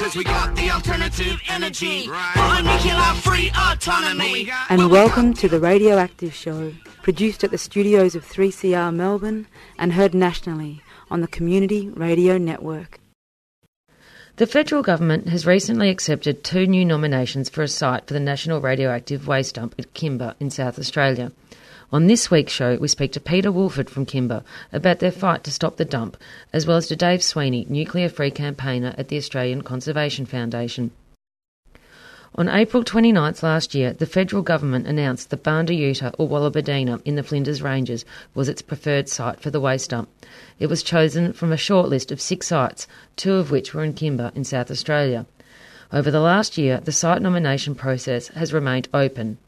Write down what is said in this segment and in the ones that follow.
Cause we got the alternative energy. Right. nuclear free autonomy. And welcome to the Radioactive Show, produced at the studios of 3CR Melbourne and heard nationally on the Community Radio Network. The federal government has recently accepted two new nominations for a site for the National Radioactive Waste Dump at Kimba in South Australia. On this week's show, we speak to Peter Woolford from Kimba about their fight to stop the dump, as well as to Dave Sweeney, nuclear free campaigner at the Australian Conservation Foundation. On April 29th last year, the federal government announced that Barndioota or Wallerberdina in the Flinders Ranges was its preferred site for the waste dump. It was chosen from a short list of six sites, two of which were in Kimba in South Australia. Over the last year, the site nomination process has remained open.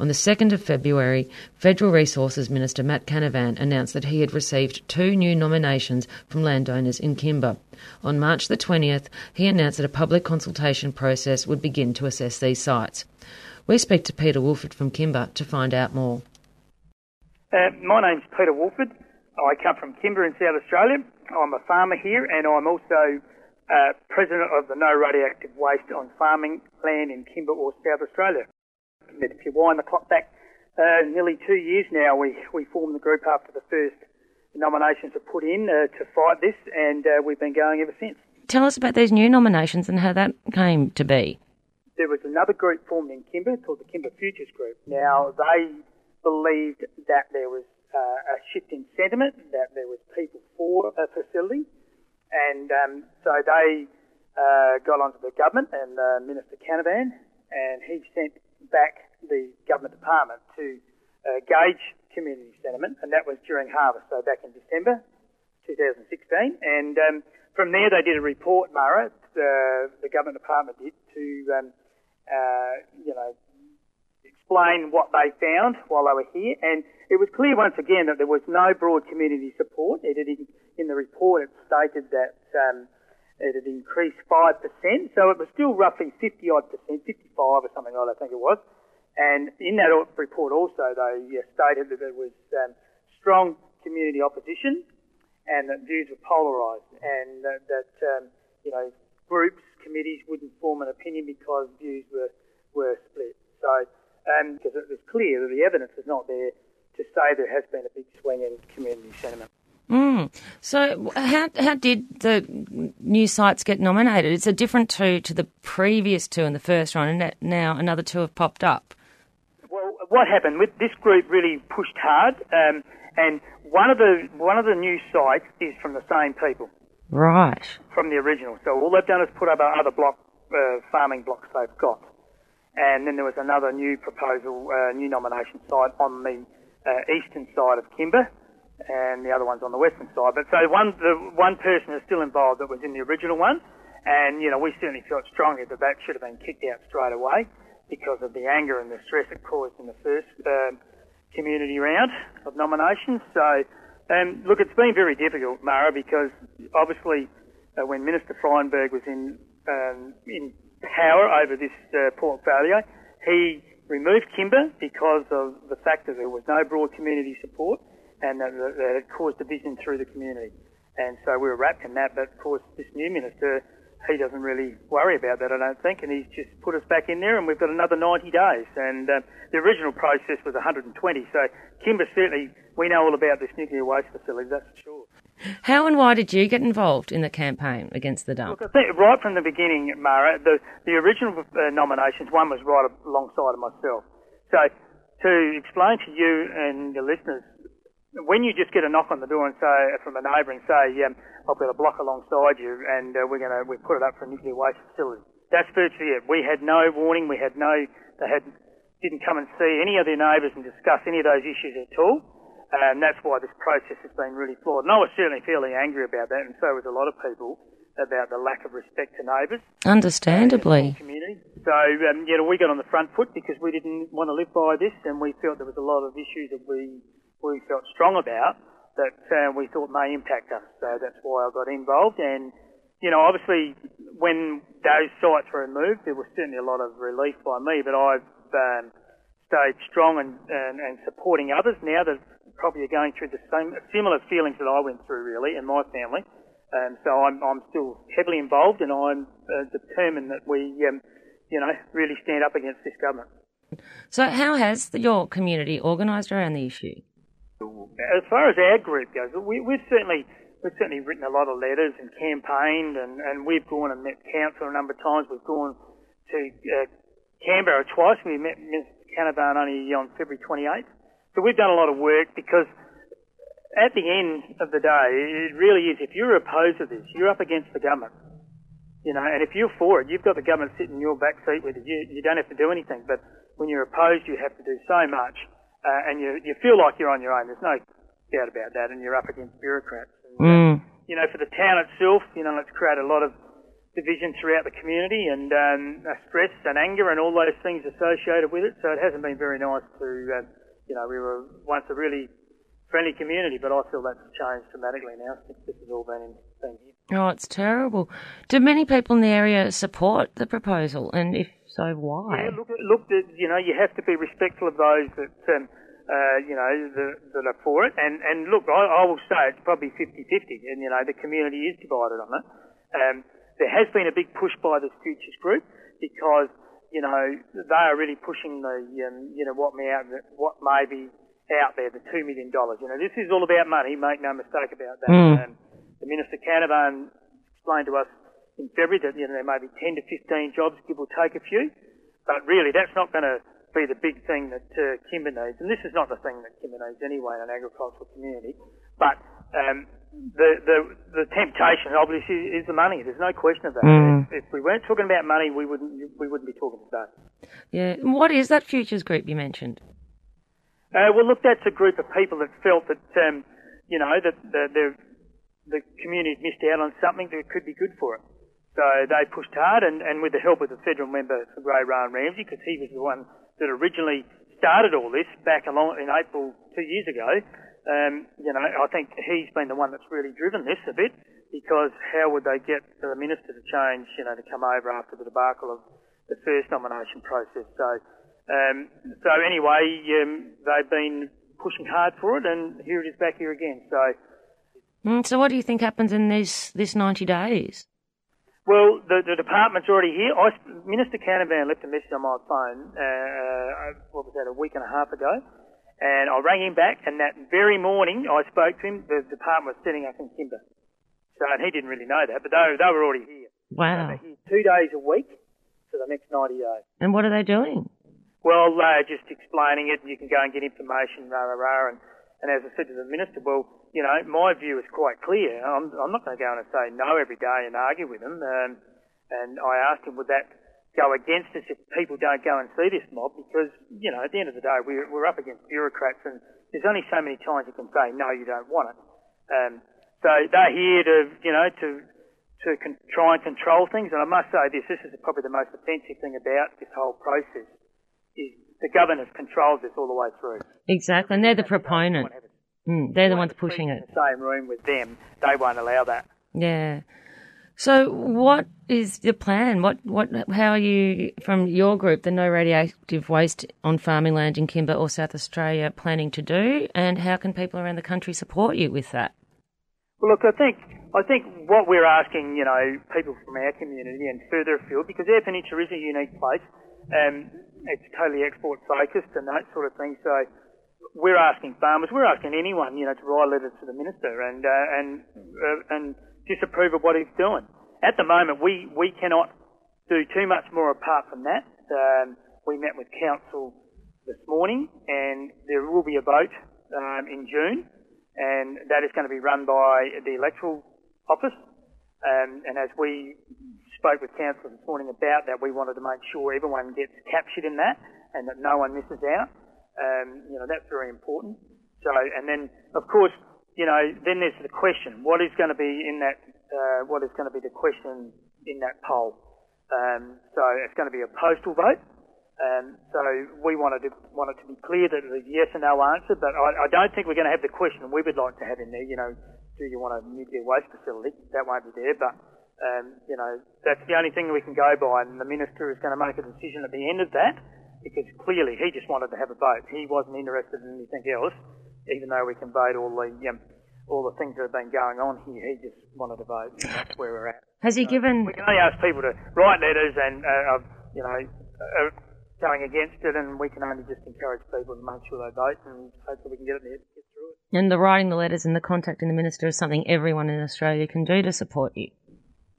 On the 2nd of February, Federal Resources Minister Matt Canavan announced that he had received two new nominations from landowners in Kimba. On March the 20th, he announced that a public consultation process would begin to assess these sites. We speak to Peter Woolford from Kimba to find out more. Uh, my name's Peter Woolford. I come from Kimba in South Australia. I'm a farmer here and I'm also uh, president of the No Radioactive Waste on Farming Land in Kimba or South Australia. If you wind the clock back uh, nearly two years now, we, we formed the group after the first nominations were put in uh, to fight this and uh, we've been going ever since. Tell us about these new nominations and how that came to be. There was another group formed in Kimba called the Kimba Futures Group. Now, they believed that there was uh, a shift in sentiment, that there was people for a facility, and um, so they uh, got onto the government and uh, Minister Canavan, and he sent back the government department to uh, gauge community sentiment, and that was during harvest, so back in December 2016. And um, from there, they did a report, Mara, the, the government department did, to um, uh, you know explain what they found while they were here, and it was clear once again that there was no broad community support. It had, in the report, it stated that um, it had increased 5%, so it was still roughly 50 odd percent, 55 or something like that, I think it was. And in that report also, they stated that there was um, strong community opposition and that views were polarised and that, that um, you know, groups, committees wouldn't form an opinion because views were, were split. So, because um, it was clear that the evidence was not there to say there has been a big swing in community sentiment. Mm. So, how how did the new sites get nominated? It's a different two to the previous two in the first round, and now another two have popped up. Well, what happened with this group really pushed hard, um, and one of the one of the new sites is from the same people. Right. From the original. So all they've done is put up other block uh, farming blocks they've got, and then there was another new proposal, uh, new nomination site on the uh, eastern side of Kimba, and the other one's on the western side. But so one, the one person is still involved that was in the original one, and you know we certainly felt strongly that that should have been kicked out straight away because of the anger and the stress it caused in the first um, community round of nominations. So. Um, look, it's been very difficult, Mara, because obviously uh, when Minister Frydenberg was in um, in power over this uh, portfolio, he removed Kimba because of the fact that there was no broad community support and that, that it caused division through the community. And so we were rapt in that, but of course this new minister, he doesn't really worry about that, I don't think, and he's just put us back in there and we've got another 90 days. And uh, the original process was 120, so Kimba certainly, we know all about this nuclear waste facility, that's for sure. How and why did you get involved in the campaign against the dump? Look, right from the beginning, Mara, the, the original uh, nominations, one was right alongside of myself. So to explain to you and the listeners, when you just get a knock on the door and say from a neighbour and say, yeah, I've got a block alongside you and uh, we're going to we put it up for a nuclear waste facility. That's virtually it. We had no warning. We had no, they had didn't come and see any of their neighbours and discuss any of those issues at all. And that's why this process has been really flawed. And I was certainly fairly angry about that, and so was a lot of people about the lack of respect to neighbours. Understandably. Community. So, um, you know, we got on the front foot because we didn't want to live by this, and we felt there was a lot of issues that we we felt strong about that uh, we thought may impact us. So that's why I got involved. And you know, obviously, when those sites were removed, there was certainly a lot of relief by me. But I've um, stayed strong and, and, and supporting others now that probably are going through the same similar feelings that I went through really in my family Um, so I'm, I'm still heavily involved and I'm uh, determined that we, um, you know, really stand up against this government. So, how has your community organised around the issue? As far as our group goes, we, we've certainly we've certainly written a lot of letters and campaigned, and, and we've gone and met council a number of times. We've gone to uh, Canberra twice. We met Mr. Canavan only on February 28th. So we've done a lot of work because at the end of the day, it really is, if you're opposed to this, you're up against the government. You know, and if you're for it, you've got the government sitting in your back seat with. You, you don't have to do anything. But when you're opposed, you have to do so much, uh, and you, you feel like you're on your own. There's no doubt about that, and you're up against bureaucrats. And, uh, Mm. you know, for the town itself, you know, it's created a lot of division throughout the community and um, uh, stress and anger and all those things associated with it. So it hasn't been very nice to, uh, you know, we were once a really friendly community, but I feel that's changed dramatically now since this has all been, been. Oh, it's terrible. Do many people in the area support the proposal? And if so, why? Yeah, look, look, you know, you have to be respectful of those that, um, uh, you know, that, that are for it. And, and look, I, I will say it's probably 50-50, and, you know, the community is divided on it. Um, there has been a big push by this Futures group because, you know, they are really pushing the, um, you know, what may, out, what may be out there, the $2 million. You know, this is all about money, make no mistake about that. Mm. Um, the Minister Canavan explained to us in February that, you know, there may be 10 to 15 jobs, give or take a few. But really, that's not going to be the big thing that uh, Kimba needs. And this is not the thing that Kimba needs anyway in an agricultural community. But um, the, the the temptation obviously is the money. There's no question of that. Mm. If, if we weren't talking about money, we wouldn't we wouldn't be talking today. Yeah. What is that futures group you mentioned? Uh, well, look, that's a group of people that felt that um, you know that the, the the community had missed out on something that could be good for it. So they pushed hard, and, and with the help of the federal member for Grey Rowan Ramsey, because he was the one that originally started all this back along in April two years ago. Um, you know, I think he's been the one that's really driven this a bit, because how would they get the minister to change, you know, to come over after the debacle of the first nomination process? So, um, so anyway, um, they've been pushing hard for it, and here it is back here again. So. Mm, so, what do you think happens in this this ninety days? Well, the, the department's already here. I, Minister Canavan left a message on my phone, uh, what was that, a week and a half ago, and I rang him back, and that very morning I spoke to him, the department was setting up in Kimba. So, and he didn't really know that, but they, they were already here. Wow. Here two days a week for the next 90 days. And what are they doing? Well, uh, just explaining it, you can go and get information, rah, rah, rah, and, and as I said to the minister, well, you know, my view is quite clear. I'm, I'm not going to go and say no every day and argue with him. Um, and I asked him, would that go against us if people don't go and see this mob? Because, you know, at the end of the day, we're, we're up against bureaucrats and there's only so many times you can say, no, you don't want it. Um, so they're here to, you know, to, to con- try and control things. And I must say this, this is probably the most offensive thing about this whole process is the governors controlled this all the way through. Exactly, and they're the proponent. Mm, they're the ones pushing it. the same room with them, they won't allow that. Yeah. So, what is your plan? What, what, how are you, from your group, the No Radioactive Waste on Farming Land in Kimba or South Australia, planning to do? And how can people around the country support you with that? Well, look, I think I think what we're asking, you know, people from our community and further afield, because Eyre Peninsula is a unique place, um, it's totally export focused and that sort of thing. So we're asking farmers, we're asking anyone, you know, to write letters to the minister and uh, and uh, and disapprove of what he's doing. At the moment, we we cannot do too much more apart from that. Um, we met with council this morning, and there will be a vote um, in June, and that is going to be run by the electoral office. Um, and as we spoke with council this morning about that, we wanted to make sure everyone gets captured in that, and that no one misses out. Um, you know, that's very important. So, and then of course, you know, then there's the question: what is going to be in that? Uh, what is going to be the question in that poll? Um, so it's going to be a postal vote. Um, so we wanted to want it to be clear that it's a yes or no answer, but I, I don't think we're going to have the question we would like to have in there. You know, do you want a nuclear waste facility? That won't be there, but um, you know that's the only thing we can go by, and the minister is going to make a decision at the end of that because clearly he just wanted to have a vote. He wasn't interested in anything else, even though we conveyed all the um, all the things that have been going on here. He just wanted to vote, and that's where we're at. Has he given? We can only ask people to write letters and, uh, you know, uh, going against it, and we can only just encourage people to make sure they vote, and hopefully we can get it get through it. And the writing the letters and the contacting the minister is something everyone in Australia can do to support you.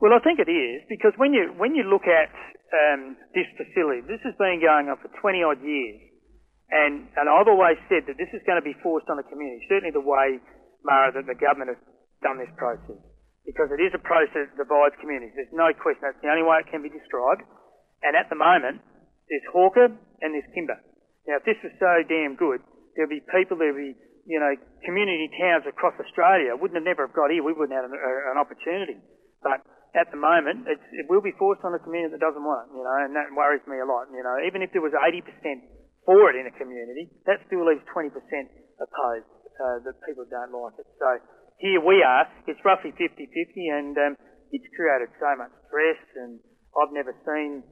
Well, I think it is because when you when you look at um, this facility, this has been going on for 20 odd years, and and I've always said that this is going to be forced on the community. Certainly, the way Mara that the government has done this process, because it is a process that divides communities. There's no question that's the only way it can be described. And at the moment, there's Hawker and there's Kimba. Now, if this was so damn good, there'd be people, there'd be, you know, community towns across Australia wouldn't have never have got here. We wouldn't have an, an opportunity. But at the moment, it will be forced on a community that doesn't want it, you know, and that worries me a lot. You know, even if there was 80% for it in a community, that still leaves 20% opposed, uh, that people don't like it. So here we are, it's roughly 50-50 and um, it's created so much stress and I've never seen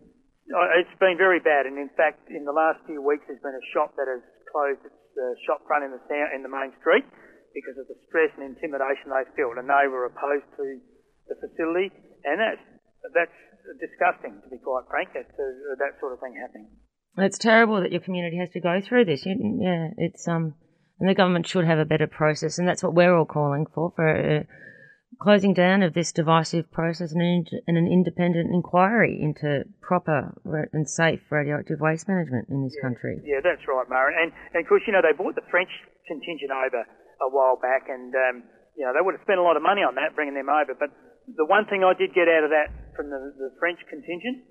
uh, it's been very bad, and in fact, in the last few weeks, there's been a shop that has closed its uh, shop front in the in the main street because of the stress and intimidation they felt, and they were opposed to the facility, and that's that's disgusting, to be quite frank. That's uh, that sort of thing happening. It's terrible that your community has to go through this. You, yeah, it's um, and the government should have a better process, and that's what we're all calling for for. Uh, closing down of this divisive process and an, and an independent inquiry into proper and safe radioactive waste management in this yeah, country. Yeah, that's right, Mara. And, and of course, you know, they brought the French contingent over a while back and, um, you know, they would have spent a lot of money on that, bringing them over. But the one thing I did get out of that from the, the French contingent,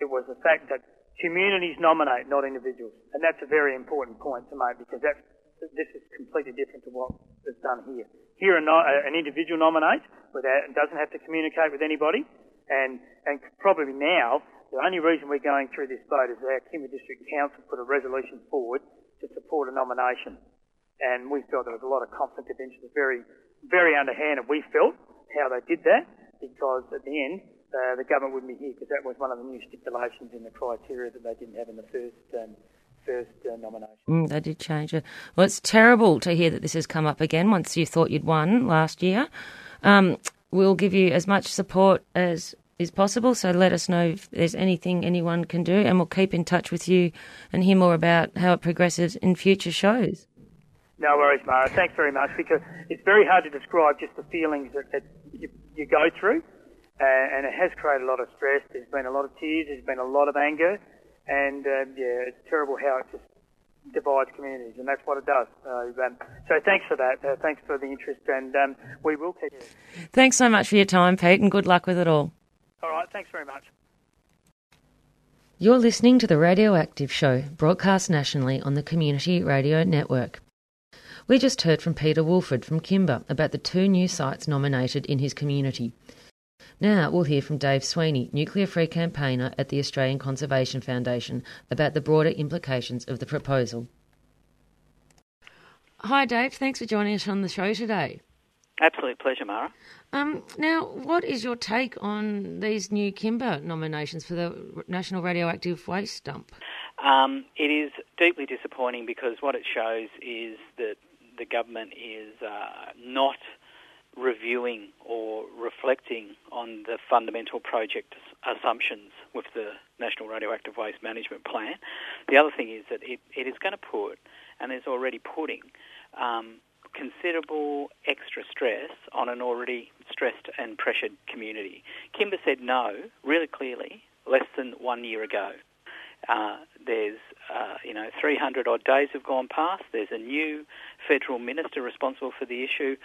it was the fact that communities nominate, not individuals. And that's a very important point to make because that's, this is completely different to what is done here. Here, uh, an individual nominates without, doesn't have to communicate with anybody, and, and probably now, the only reason we're going through this vote is our Kimba District Council put a resolution forward to support a nomination. And we felt there was a lot of conflict of interest, very, very underhanded. We felt how they did that because at the end, uh, the government wouldn't be here because that was one of the new stipulations in the criteria that they didn't have in the first um, first uh, nomination. Mm, they did change it. Well, it's terrible to hear that this has come up again once you thought you'd won last year. Um, we'll give you as much support as is possible, so let us know if there's anything anyone can do, and we'll keep in touch with you and hear more about how it progresses in future shows. No worries, Mara. Thanks very much because it's very hard to describe just the feelings that, that you, you, go through, uh, and it has created a lot of stress. There's been a lot of tears. There's been a lot of anger and um, yeah, it's terrible how it just divides communities, and that's what it does. Uh, um, so thanks for that. Uh, thanks for the interest, and um, we will keep it. Thanks so much for your time, Pete, and good luck with it all. All right, thanks very much. You're listening to the Radioactive Show, broadcast nationally on the Community Radio Network. We just heard from Peter Woolford from Kimba about the two new sites nominated in his community. Now we'll hear from Dave Sweeney, nuclear free campaigner at the Australian Conservation Foundation, about the broader implications of the proposal. Hi, Dave. Thanks for joining us on the show today. Absolute pleasure, Mara. Um, now, what is your take on these new Kimba nominations for the National Radioactive Waste Dump? Um, it is deeply disappointing because what it shows is that the government is uh, not reviewing or reflecting on the fundamental project assumptions with the National Radioactive Waste Management Plan. The other thing is that it, it is going to put, and is already putting, um, considerable extra stress on an already stressed and pressured community. Kimba said no really clearly less than one year ago. Uh, there's, uh, you know, 300 odd days have gone past. There's a new federal minister responsible for the issue.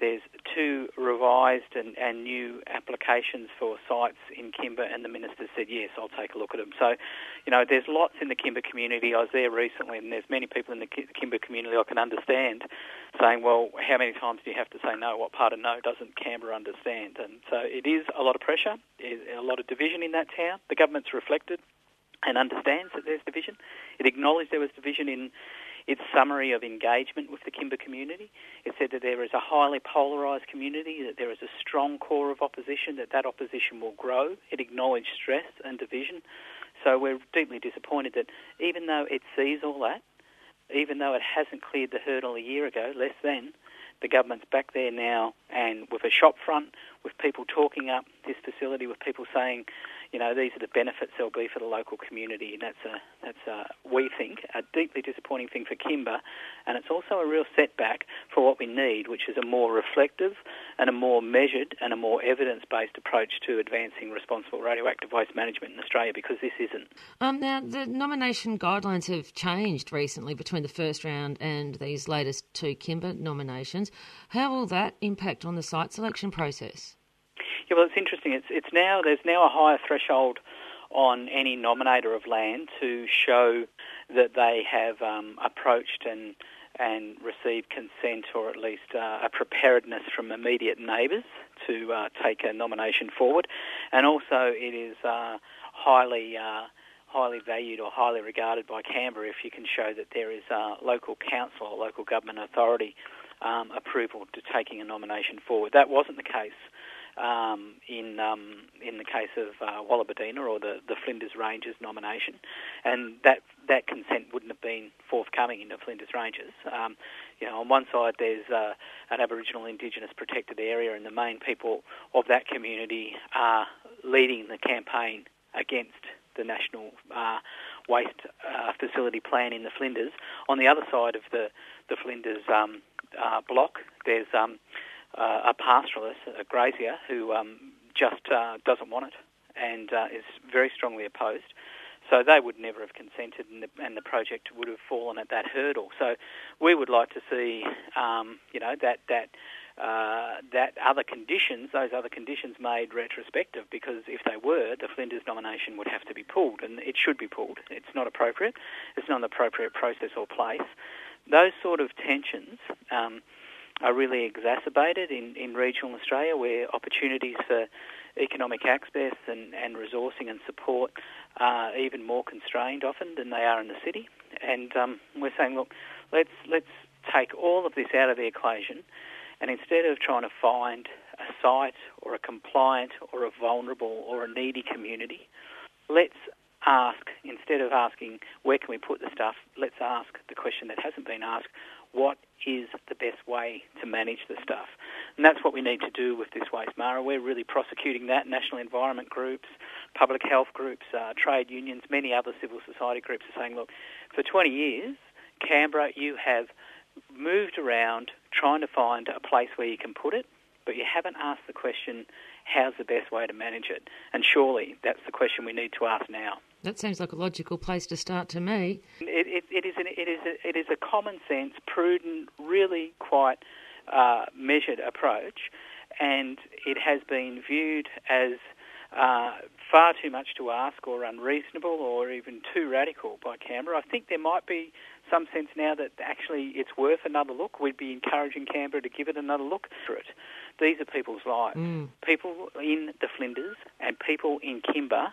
There's two revised and, and new applications for sites in Kimba, and the minister said, yes, I'll take a look at them. So, you know, there's lots in the Kimba community. I was there recently, and there's many people in the Kimba community I can understand saying, well, how many times do you have to say no? What part of no doesn't Canberra understand? And so it is a lot of pressure, a lot of division in that town. The government's reflected and understands that there's division. It acknowledged there was division in its summary of engagement with the Kimba community. It said that there is a highly polarised community, that there is a strong core of opposition, that that opposition will grow. It acknowledged stress and division. So we're deeply disappointed that even though it sees all that, even though it hasn't cleared the hurdle a year ago, less than, The government's back there now, and with a shop front, with people talking up this facility, with people saying, you know, these are the benefits there'll be for the local community, and that's a that's a, we think a deeply disappointing thing for Kimba, and it's also a real setback for what we need, which is a more reflective and a more measured and a more evidence-based approach to advancing responsible radioactive waste management in Australia, because this isn't. Um, now the nomination guidelines have changed recently between the first round and these latest two Kimba nominations. How will that impact on the site selection process? Yeah, well, it's interesting. It's it's now there's now a higher threshold on any nominator of land to show that they have um, approached and and received consent or at least uh, a preparedness from immediate neighbours to uh, take a nomination forward, and also it is uh, highly uh, highly valued or highly regarded by Canberra if you can show that there is uh, local council or local government authority um, approval to taking a nomination forward. That wasn't the case um, in um, in the case of uh, Wallerberdina or the, the Flinders Ranges nomination, and that that consent wouldn't have been forthcoming in the Flinders Ranges. Um, you know, on one side there's uh, an Aboriginal Indigenous protected area, and the main people of that community are leading the campaign against the national uh, waste uh, facility plan in the Flinders. On the other side of the the Flinders um, uh, block, there's um, uh, a pastoralist, a grazier, who um, just uh, doesn't want it and uh, is very strongly opposed. So they would never have consented, and the, and the, project would have fallen at that hurdle. So we would like to see, um, you know, that that uh, that other conditions, those other conditions, made retrospective. Because if they were, the Flinders nomination would have to be pulled, and it should be pulled. It's not appropriate. It's not an appropriate process or place. Those sort of tensions. Um, are really exacerbated in, in regional Australia where opportunities for economic access and, and resourcing and support are even more constrained often than they are in the city. And um, we're saying, look, let's, let's take all of this out of the equation and instead of trying to find a site or a compliant or a vulnerable or a needy community, let's ask, instead of asking where can we put the stuff, let's ask the question that hasn't been asked, what is the best way to manage the stuff. And that's what we need to do with this waste Mara. We're really prosecuting that. National environment groups, public health groups, uh, trade unions, many other civil society groups are saying, look, for 20 years, Canberra, you have moved around trying to find a place where you can put it, but you haven't asked the question, how's the best way to manage it? And surely that's the question we need to ask now. That seems like a logical place to start to me. It, it, it is an, it is a, it is a common sense, prudent, really quite uh, measured approach, and it has been viewed as uh, far too much to ask, or unreasonable, or even too radical by Canberra. I think there might be some sense now that actually it's worth another look. We'd be encouraging Canberra to give it another look for it. These are people's lives. Mm. People in the Flinders and people in Kimba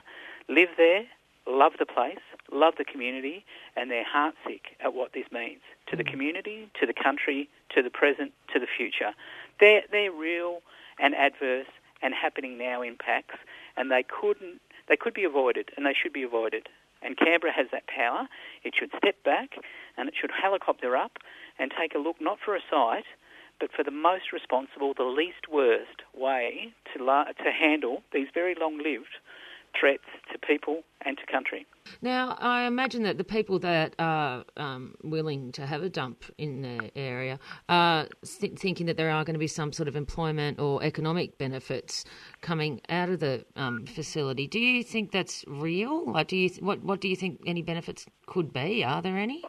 live there love the place, love the community, and they're heartsick at what this means to the mm. community, to the country, to the present, to the future. They're, they're real and adverse and happening now impacts, and they couldn't they could be avoided, and they should be avoided. And Canberra has that power. It should step back and it should helicopter up and take a look not for a site, but for the most responsible, the least worst way to, la- to handle these very long lived threats to people and to country. Now, I imagine that the people that are um, willing to have a dump in the area are th- thinking that there are going to be some sort of employment or economic benefits coming out of the um, facility. Do you think that's real? Like, do you th- what What do you think any benefits could be? Are there any?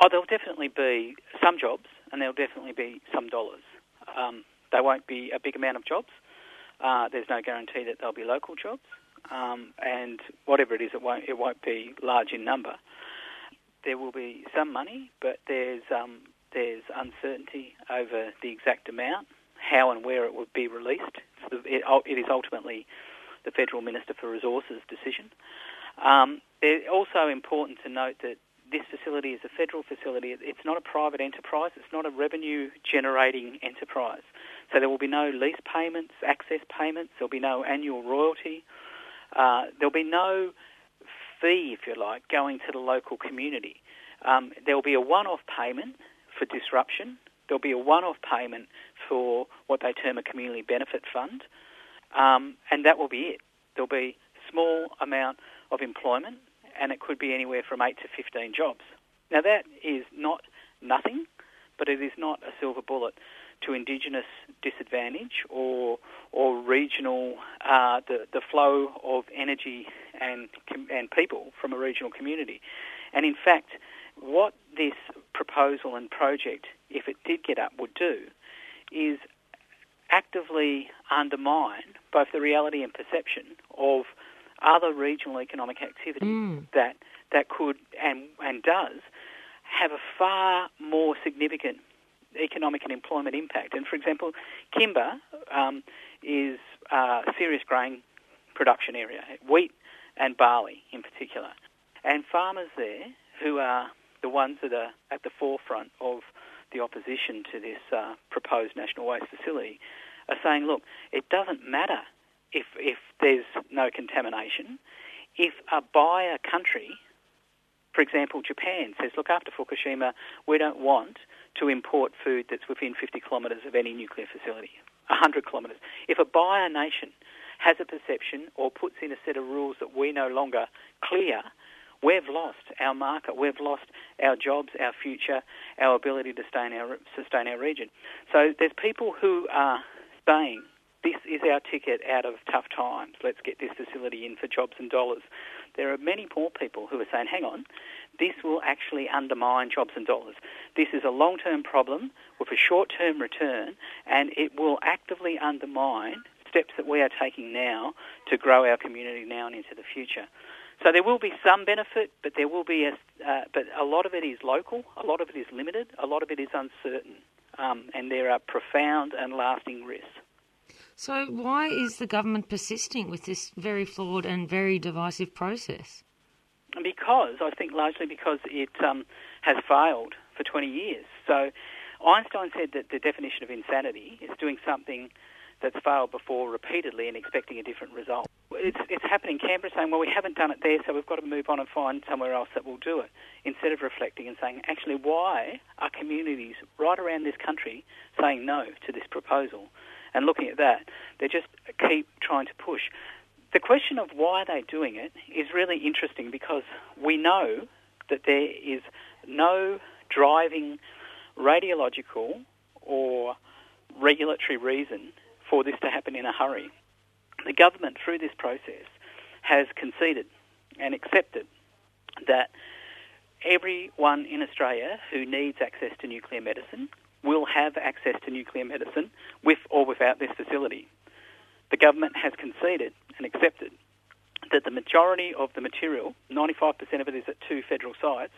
Oh, there'll definitely be some jobs, and there'll definitely be some dollars. Um, they won't be a big amount of jobs. Uh, there's no guarantee that they'll be local jobs um, and whatever it is, it won't it won't be large in number. There will be some money, but there's um, there's uncertainty over the exact amount, how and where it will be released. So it, it is ultimately the federal minister for resources decision. Um, it's also important to note that this facility is a federal facility. It's not a private enterprise. It's not a revenue generating enterprise. So there will be no lease payments, access payments. There'll be no annual royalty. Uh, there'll be no fee, if you like, going to the local community. Um, there will be a one-off payment for disruption There'll be a one-off payment for what they term a community benefit fund, um, and that will be it. There'll be small amount of employment, and it could be anywhere from 8 to 15 jobs. Now, that is not nothing, but it is not a silver bullet to Indigenous disadvantage or or regional uh, the the flow of energy and and people from a regional community, and in fact, what this proposal and project, if it did get up, would do, is actively undermine both the reality and perception of other regional economic activity Mm. that that could and and does have a far more significant economic and employment impact. And for example, Kimba um, is a serious grain production area, wheat and barley in particular. And farmers there, who are the ones that are at the forefront of the opposition to this uh, proposed national waste facility, are saying, look, it doesn't matter if, if there's no contamination. If a buyer country, for example, Japan, says, look, after Fukushima, we don't want to import food that's within 50 kilometres of any nuclear facility, 100 kilometres. If a buyer nation has a perception or puts in a set of rules that we no longer clear, we've lost our market, we've lost our jobs, our future, our ability to sustain our, sustain our region. So there's people who are saying, this is our ticket out of tough times. Let's get this facility in for jobs and dollars. There are many more people who are saying, hang on, this will actually undermine jobs and dollars. This is a long term problem with a short term return, and it will actively undermine steps that we are taking now to grow our community now and into the future. So there will be some benefit, but there will be a, uh, but a lot of it is local, a lot of it is limited, a lot of it is uncertain, um, and there are profound and lasting risks. So, why is the government persisting with this very flawed and very divisive process? Because I think largely because it um, has failed for 20 years. So Einstein said that the definition of insanity is doing something that's failed before repeatedly and expecting a different result. It's, it's happening in Canberra saying, well, we haven't done it there, so we've got to move on and find somewhere else that will do it, instead of reflecting and saying, actually, why are communities right around this country saying no to this proposal? And looking at that, they just keep trying to push. The question of why they're doing it is really interesting because we know that there is no driving radiological or regulatory reason for this to happen in a hurry. The government, through this process, has conceded and accepted that everyone in Australia who needs access to nuclear medicine will have access to nuclear medicine with or without this facility. The government has conceded and accepted that the majority of the material, 95% of it is at two federal sites,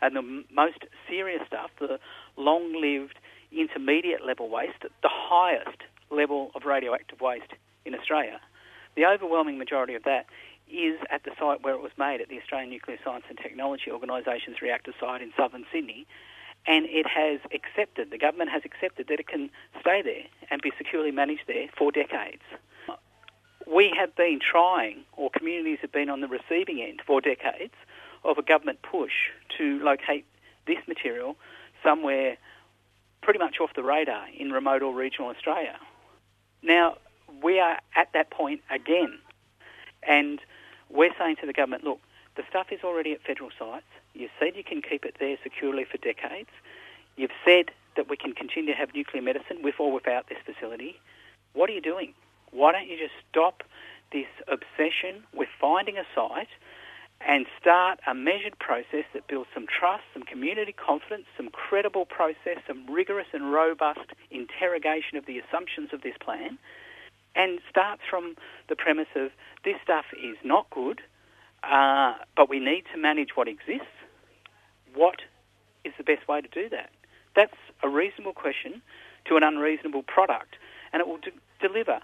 and the most serious stuff, the long lived intermediate level waste, the highest level of radioactive waste in Australia, the overwhelming majority of that is at the site where it was made at the Australian Nuclear Science and Technology Organisation's reactor site in southern Sydney. And it has accepted, the government has accepted that it can stay there and be securely managed there for decades. We have been trying, or communities have been on the receiving end for decades, of a government push to locate this material somewhere pretty much off the radar in remote or regional Australia. Now, we are at that point again, and we're saying to the government, look, the stuff is already at federal sites. You've said you can keep it there securely for decades. You've said that we can continue to have nuclear medicine with or without this facility. What are you doing? Why don't you just stop this obsession with finding a site and start a measured process that builds some trust, some community confidence, some credible process, some rigorous and robust interrogation of the assumptions of this plan, and starts from the premise of this stuff is not good, uh, but we need to manage what exists. What is the best way to do that? That's a reasonable question to an unreasonable product, and it will de- deliver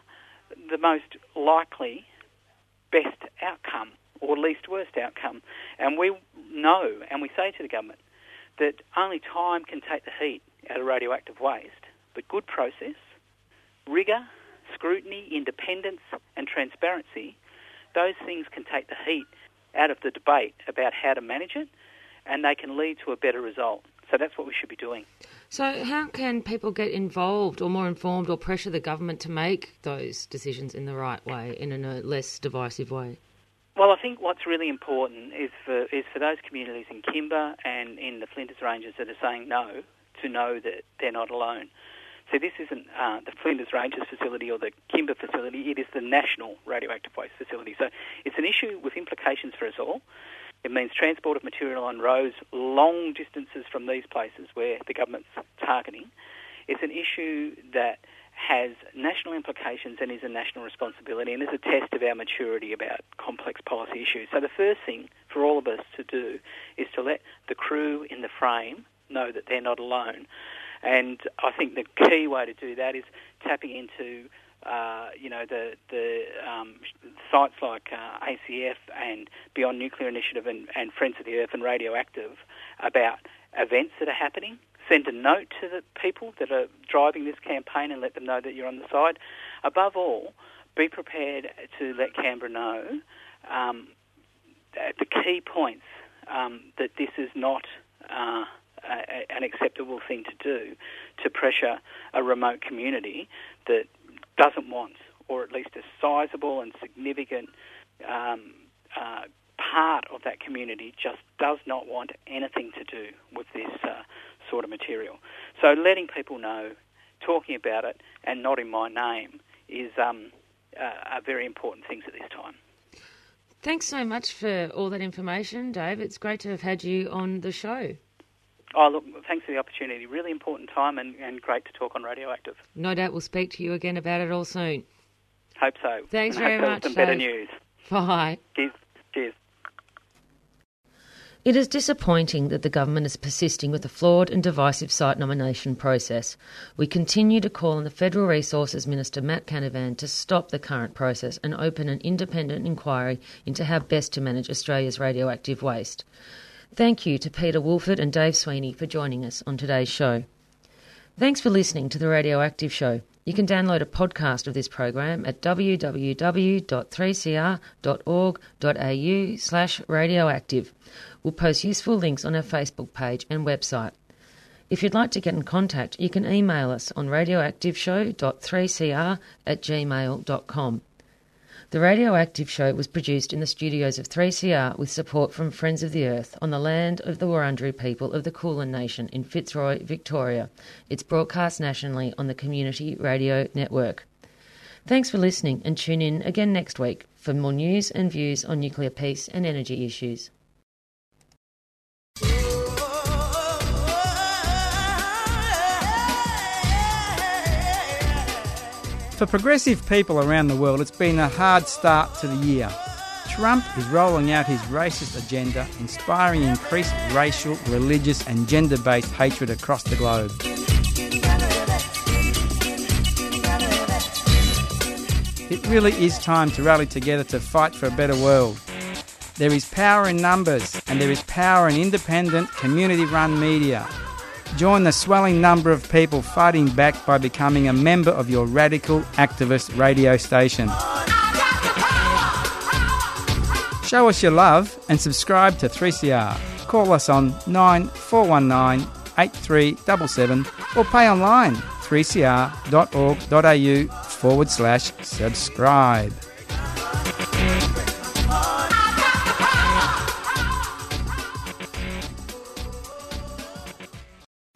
the most likely best outcome or least worst outcome. And we know and we say to the government that only time can take the heat out of radioactive waste, but good process, rigour, scrutiny, independence, and transparency, those things can take the heat out of the debate about how to manage it and they can lead to a better result. So that's what we should be doing. So, how can people get involved or more informed or pressure the government to make those decisions in the right way, in a less divisive way? Well, I think what's really important is for is for those communities in Kimba and in the Flinders Ranges that are saying no to know that they're not alone. So this isn't uh, the Flinders Ranges facility or the Kimba facility. It is the national radioactive waste facility. So it's an issue with implications for us all. It means transport of material on roads long distances from these places where the government's targeting. It's an issue that has national implications and is a national responsibility and is a test of our maturity about complex policy issues. So the first thing for all of us to do is to let the crew in the frame know that they're not alone. And I think the key way to do that is tapping into uh, you know, the the um, sites like uh, ACF and Beyond Nuclear Initiative and, and Friends of the Earth and Radioactive about events that are happening. Send a note to the people that are driving this campaign and let them know that you're on the side. Above all, be prepared to let Canberra know um, the key points um, that this is not uh, an acceptable thing to do to pressure a remote community that doesn't want, or at least a sizable and significant um, uh, part of that community just does not want anything to do with this uh, sort of material. So letting people know, talking about it, and not in my name is um, uh, are very important things at this time. Thanks so much for all that information, Dave. It's great to have had you on the show. Oh, look, thanks for the opportunity. Really important time and, and great to talk on Radioactive. No doubt we'll speak to you again about it all soon. Hope so. Thanks and very much. Some better news. Bye. Cheers. Cheers. It is disappointing that the government is persisting with a flawed and divisive site nomination process. We continue to call on the Federal Resources Minister Matt Canavan to stop the current process and open an independent inquiry into how best to manage Australia's radioactive waste. Thank you to Peter Woolford and Dave Sweeney for joining us on today's show. Thanks for listening to the Radioactive Show. You can download a podcast of this program at www.3cr.org.au slash radioactive. We'll post useful links on our Facebook page and website. If you'd like to get in contact, you can email us on radioactiveshow.3cr at gmail.com. The Radioactive Show was produced in the studios of 3CR with support from Friends of the Earth on the land of the Wurundjeri people of the Kulin Nation in Fitzroy, Victoria. It's broadcast nationally on the Community Radio Network. Thanks for listening and tune in again next week for more news and views on nuclear peace and energy issues. For progressive people around the world, it's been a hard start to the year. Trump is rolling out his racist agenda, inspiring increased racial, religious, and gender based hatred across the globe. It really is time to rally together to fight for a better world. There is power in numbers, and there is power in independent, community run media. Join the swelling number of people fighting back by becoming a member of your radical activist radio station. Show us your love and subscribe to 3CR. Call us on 9419 8377 or pay online 3cr.org.au forward slash subscribe.